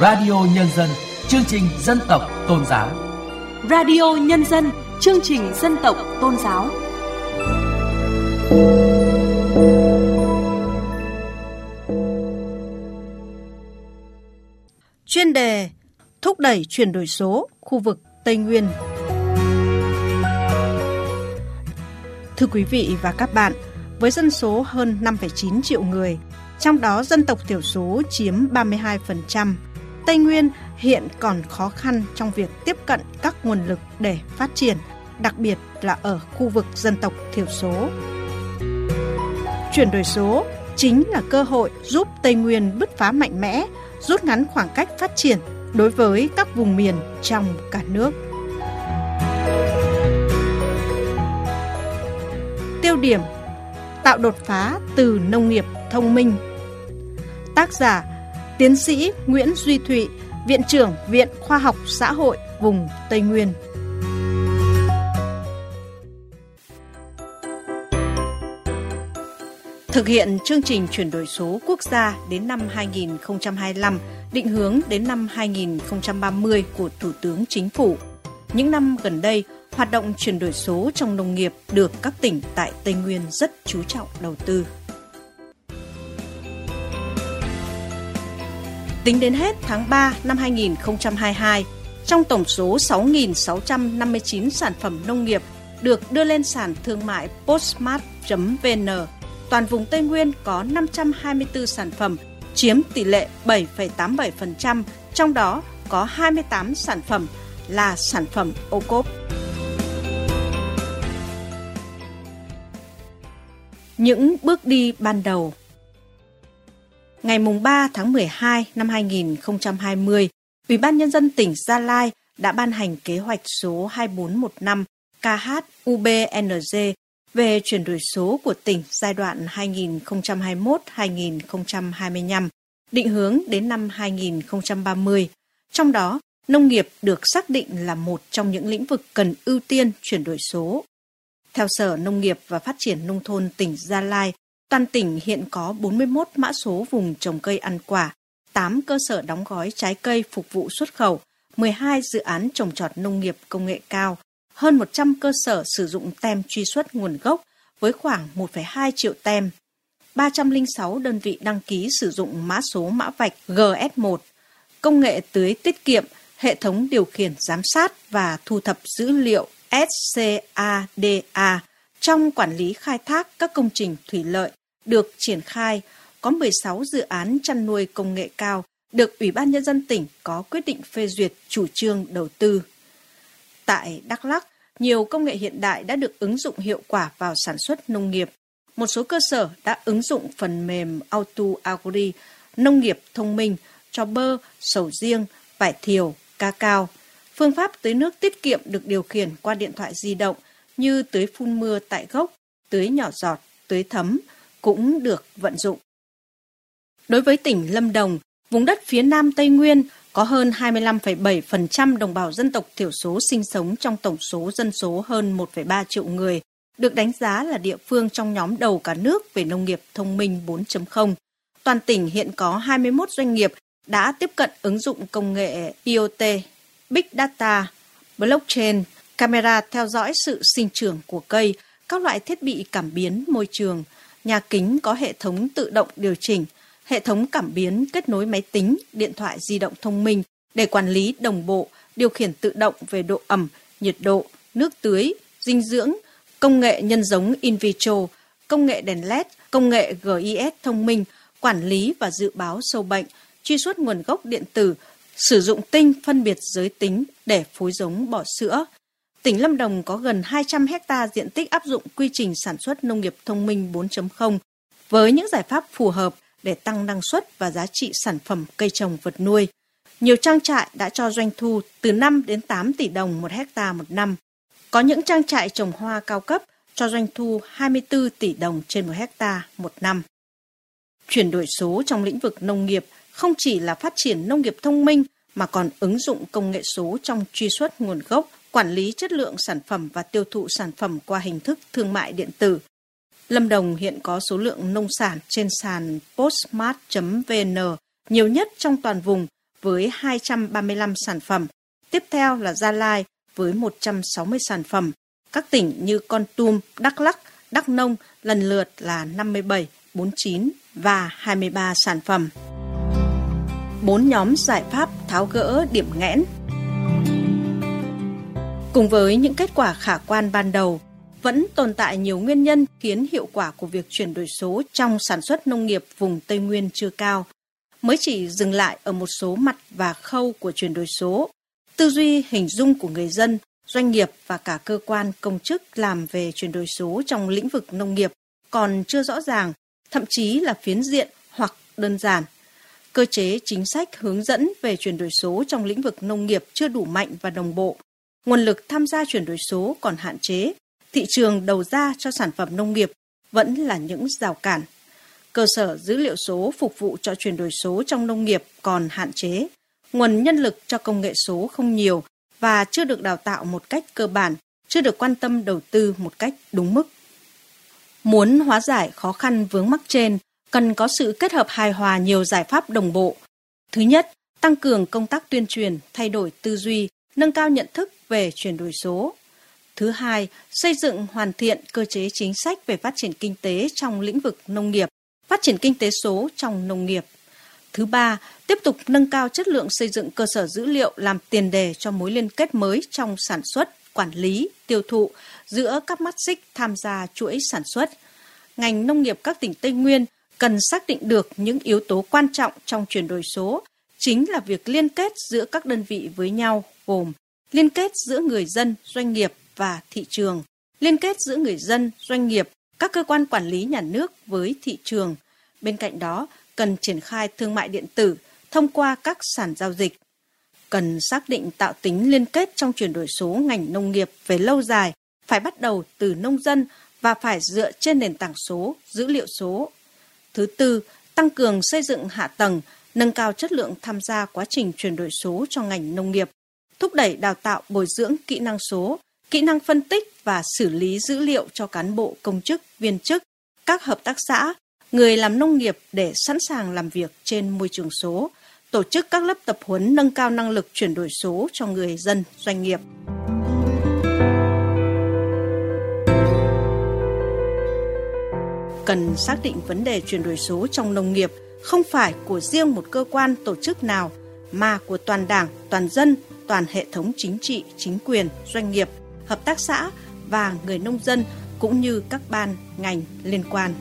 Radio Nhân dân, chương trình dân tộc tôn giáo. Radio Nhân dân, chương trình dân tộc tôn giáo. Chuyên đề Thúc đẩy chuyển đổi số khu vực Tây Nguyên. Thưa quý vị và các bạn, với dân số hơn 5,9 triệu người, trong đó dân tộc thiểu số chiếm 32%, Tây Nguyên hiện còn khó khăn trong việc tiếp cận các nguồn lực để phát triển, đặc biệt là ở khu vực dân tộc thiểu số. Chuyển đổi số chính là cơ hội giúp Tây Nguyên bứt phá mạnh mẽ, rút ngắn khoảng cách phát triển đối với các vùng miền trong cả nước. Tiêu điểm tạo đột phá từ nông nghiệp thông minh. Tác giả Tiến sĩ Nguyễn Duy Thụy, Viện trưởng Viện Khoa học Xã hội vùng Tây Nguyên. Thực hiện chương trình chuyển đổi số quốc gia đến năm 2025, định hướng đến năm 2030 của Thủ tướng Chính phủ. Những năm gần đây, hoạt động chuyển đổi số trong nông nghiệp được các tỉnh tại Tây Nguyên rất chú trọng đầu tư. Tính đến hết tháng 3 năm 2022, trong tổng số 6.659 sản phẩm nông nghiệp được đưa lên sàn thương mại postmart.vn, toàn vùng Tây Nguyên có 524 sản phẩm, chiếm tỷ lệ 7,87%, trong đó có 28 sản phẩm là sản phẩm ô cốp. Những bước đi ban đầu Ngày 3 tháng 12 năm 2020, Ủy ban Nhân dân tỉnh Gia Lai đã ban hành kế hoạch số 2415 KHUBNG về chuyển đổi số của tỉnh giai đoạn 2021-2025, định hướng đến năm 2030. Trong đó, nông nghiệp được xác định là một trong những lĩnh vực cần ưu tiên chuyển đổi số. Theo Sở Nông nghiệp và Phát triển Nông thôn tỉnh Gia Lai, toàn tỉnh hiện có 41 mã số vùng trồng cây ăn quả, 8 cơ sở đóng gói trái cây phục vụ xuất khẩu, 12 dự án trồng trọt nông nghiệp công nghệ cao, hơn 100 cơ sở sử dụng tem truy xuất nguồn gốc với khoảng 1,2 triệu tem, 306 đơn vị đăng ký sử dụng mã số mã vạch GS1, công nghệ tưới tiết kiệm, hệ thống điều khiển giám sát và thu thập dữ liệu SCADA trong quản lý khai thác các công trình thủy lợi được triển khai, có 16 dự án chăn nuôi công nghệ cao được Ủy ban Nhân dân tỉnh có quyết định phê duyệt chủ trương đầu tư. Tại Đắk Lắk, nhiều công nghệ hiện đại đã được ứng dụng hiệu quả vào sản xuất nông nghiệp. Một số cơ sở đã ứng dụng phần mềm Auto Agri, nông nghiệp thông minh cho bơ, sầu riêng, vải thiều, ca cao. Phương pháp tưới nước tiết kiệm được điều khiển qua điện thoại di động như tưới phun mưa tại gốc, tưới nhỏ giọt, tưới thấm cũng được vận dụng. Đối với tỉnh Lâm Đồng, vùng đất phía Nam Tây Nguyên có hơn 25,7% đồng bào dân tộc thiểu số sinh sống trong tổng số dân số hơn 1,3 triệu người, được đánh giá là địa phương trong nhóm đầu cả nước về nông nghiệp thông minh 4.0. Toàn tỉnh hiện có 21 doanh nghiệp đã tiếp cận ứng dụng công nghệ IoT, Big Data, Blockchain, camera theo dõi sự sinh trưởng của cây, các loại thiết bị cảm biến môi trường, nhà kính có hệ thống tự động điều chỉnh, hệ thống cảm biến kết nối máy tính, điện thoại di động thông minh để quản lý đồng bộ, điều khiển tự động về độ ẩm, nhiệt độ, nước tưới, dinh dưỡng, công nghệ nhân giống in vitro, công nghệ đèn LED, công nghệ GIS thông minh, quản lý và dự báo sâu bệnh, truy xuất nguồn gốc điện tử, sử dụng tinh phân biệt giới tính để phối giống bò sữa. Tỉnh Lâm Đồng có gần 200 hecta diện tích áp dụng quy trình sản xuất nông nghiệp thông minh 4.0 với những giải pháp phù hợp để tăng năng suất và giá trị sản phẩm cây trồng vật nuôi. Nhiều trang trại đã cho doanh thu từ 5 đến 8 tỷ đồng một hecta một năm. Có những trang trại trồng hoa cao cấp cho doanh thu 24 tỷ đồng trên một hecta một năm. Chuyển đổi số trong lĩnh vực nông nghiệp không chỉ là phát triển nông nghiệp thông minh mà còn ứng dụng công nghệ số trong truy xuất nguồn gốc, quản lý chất lượng sản phẩm và tiêu thụ sản phẩm qua hình thức thương mại điện tử. Lâm Đồng hiện có số lượng nông sản trên sàn postmart.vn nhiều nhất trong toàn vùng với 235 sản phẩm. Tiếp theo là Gia Lai với 160 sản phẩm. Các tỉnh như Con Tum, Đắk lắc, Đắk Nông lần lượt là 57, 49 và 23 sản phẩm. bốn nhóm giải pháp tháo gỡ điểm nghẽn Cùng với những kết quả khả quan ban đầu, vẫn tồn tại nhiều nguyên nhân khiến hiệu quả của việc chuyển đổi số trong sản xuất nông nghiệp vùng Tây Nguyên chưa cao. Mới chỉ dừng lại ở một số mặt và khâu của chuyển đổi số. Tư duy hình dung của người dân, doanh nghiệp và cả cơ quan công chức làm về chuyển đổi số trong lĩnh vực nông nghiệp còn chưa rõ ràng, thậm chí là phiến diện hoặc đơn giản. Cơ chế chính sách hướng dẫn về chuyển đổi số trong lĩnh vực nông nghiệp chưa đủ mạnh và đồng bộ. Nguồn lực tham gia chuyển đổi số còn hạn chế, thị trường đầu ra cho sản phẩm nông nghiệp vẫn là những rào cản. Cơ sở dữ liệu số phục vụ cho chuyển đổi số trong nông nghiệp còn hạn chế. Nguồn nhân lực cho công nghệ số không nhiều và chưa được đào tạo một cách cơ bản, chưa được quan tâm đầu tư một cách đúng mức. Muốn hóa giải khó khăn vướng mắc trên, cần có sự kết hợp hài hòa nhiều giải pháp đồng bộ. Thứ nhất, tăng cường công tác tuyên truyền, thay đổi tư duy, nâng cao nhận thức về chuyển đổi số. Thứ hai, xây dựng hoàn thiện cơ chế chính sách về phát triển kinh tế trong lĩnh vực nông nghiệp, phát triển kinh tế số trong nông nghiệp. Thứ ba, tiếp tục nâng cao chất lượng xây dựng cơ sở dữ liệu làm tiền đề cho mối liên kết mới trong sản xuất, quản lý, tiêu thụ giữa các mắt xích tham gia chuỗi sản xuất. Ngành nông nghiệp các tỉnh Tây Nguyên cần xác định được những yếu tố quan trọng trong chuyển đổi số, chính là việc liên kết giữa các đơn vị với nhau gồm liên kết giữa người dân, doanh nghiệp và thị trường, liên kết giữa người dân, doanh nghiệp, các cơ quan quản lý nhà nước với thị trường. Bên cạnh đó, cần triển khai thương mại điện tử thông qua các sàn giao dịch. Cần xác định tạo tính liên kết trong chuyển đổi số ngành nông nghiệp về lâu dài, phải bắt đầu từ nông dân và phải dựa trên nền tảng số, dữ liệu số. Thứ tư, tăng cường xây dựng hạ tầng, nâng cao chất lượng tham gia quá trình chuyển đổi số cho ngành nông nghiệp, thúc đẩy đào tạo bồi dưỡng kỹ năng số, kỹ năng phân tích và xử lý dữ liệu cho cán bộ công chức, viên chức, các hợp tác xã, người làm nông nghiệp để sẵn sàng làm việc trên môi trường số, tổ chức các lớp tập huấn nâng cao năng lực chuyển đổi số cho người dân, doanh nghiệp. Cần xác định vấn đề chuyển đổi số trong nông nghiệp không phải của riêng một cơ quan tổ chức nào mà của toàn đảng, toàn dân, toàn hệ thống chính trị, chính quyền, doanh nghiệp, hợp tác xã và người nông dân cũng như các ban ngành liên quan.